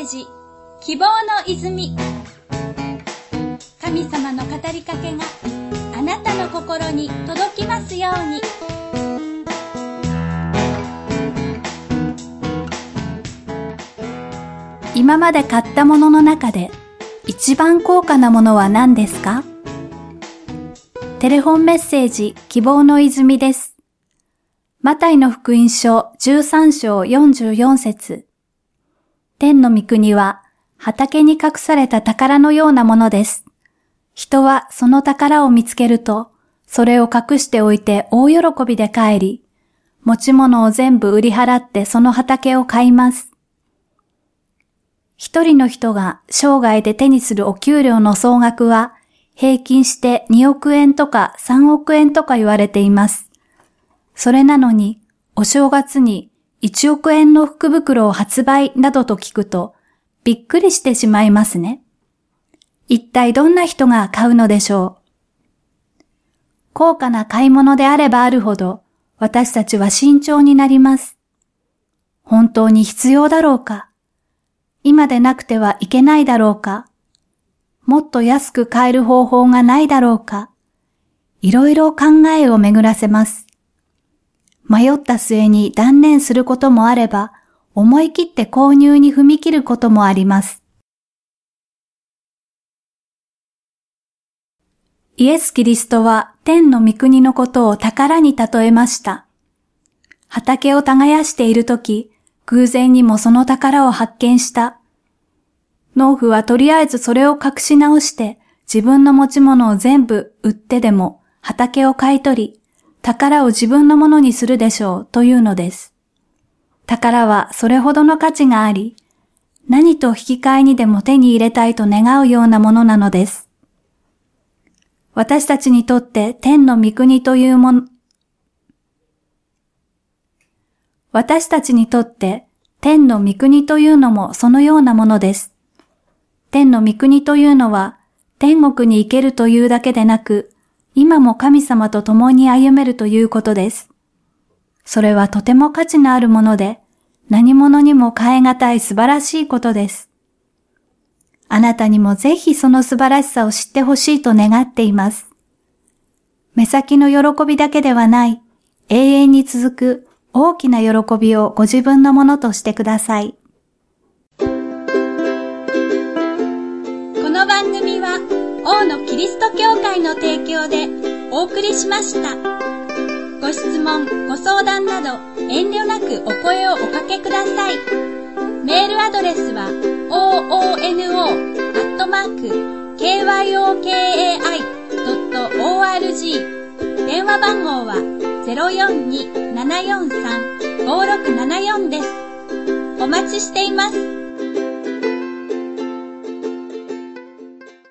ジ希望の泉。神様の語りかけがあなたの心に届きますように。今まで買ったものの中で一番高価なものは何ですか？テレフォンメッセージ希望の泉です。マタイの福音書13章44節。天の御国は畑に隠された宝のようなものです。人はその宝を見つけると、それを隠しておいて大喜びで帰り、持ち物を全部売り払ってその畑を買います。一人の人が生涯で手にするお給料の総額は平均して2億円とか3億円とか言われています。それなのに、お正月に1億円の福袋を発売などと聞くと、びっくりしてしまいますね。一体どんな人が買うのでしょう？高価な買い物であればあるほど、私たちは慎重になります。本当に必要だろうか？今でなくてはいけないだろうか？もっと安く買える方法がないだろうか？いろいろ考えを巡らせます。迷った末に断念することもあれば、思い切って購入に踏み切ることもあります。イエス・キリストは天の御国のことを宝に例えました。畑を耕しているとき、偶然にもその宝を発見した。農夫はとりあえずそれを隠し直して自分の持ち物を全部売ってでも畑を買い取り、宝を自分のものにするでしょうというのです。宝はそれほどの価値があり、何と引き換えにでも手に入れたいと願うようなものなのです。私たちにとって天の御国というもの、私たちにとって天の御国というのもそのようなものです。天の御国というのは天国に行けるというだけでなく、今も神様と共に歩めるということです。それはとても価値のあるもので、何者にも変え難い素晴らしいことです。あなたにもぜひその素晴らしさを知ってほしいと願っています。目先の喜びだけではない、永遠に続く大きな喜びをご自分のものとしてください。この番組は、王のキリスト教会の提供でお送りしました。ご質問、ご相談など遠慮なくお声をおかけください。メールアドレスは o o n o k y o k a i o r g 電話番号は042-743-5674です。お待ちしています。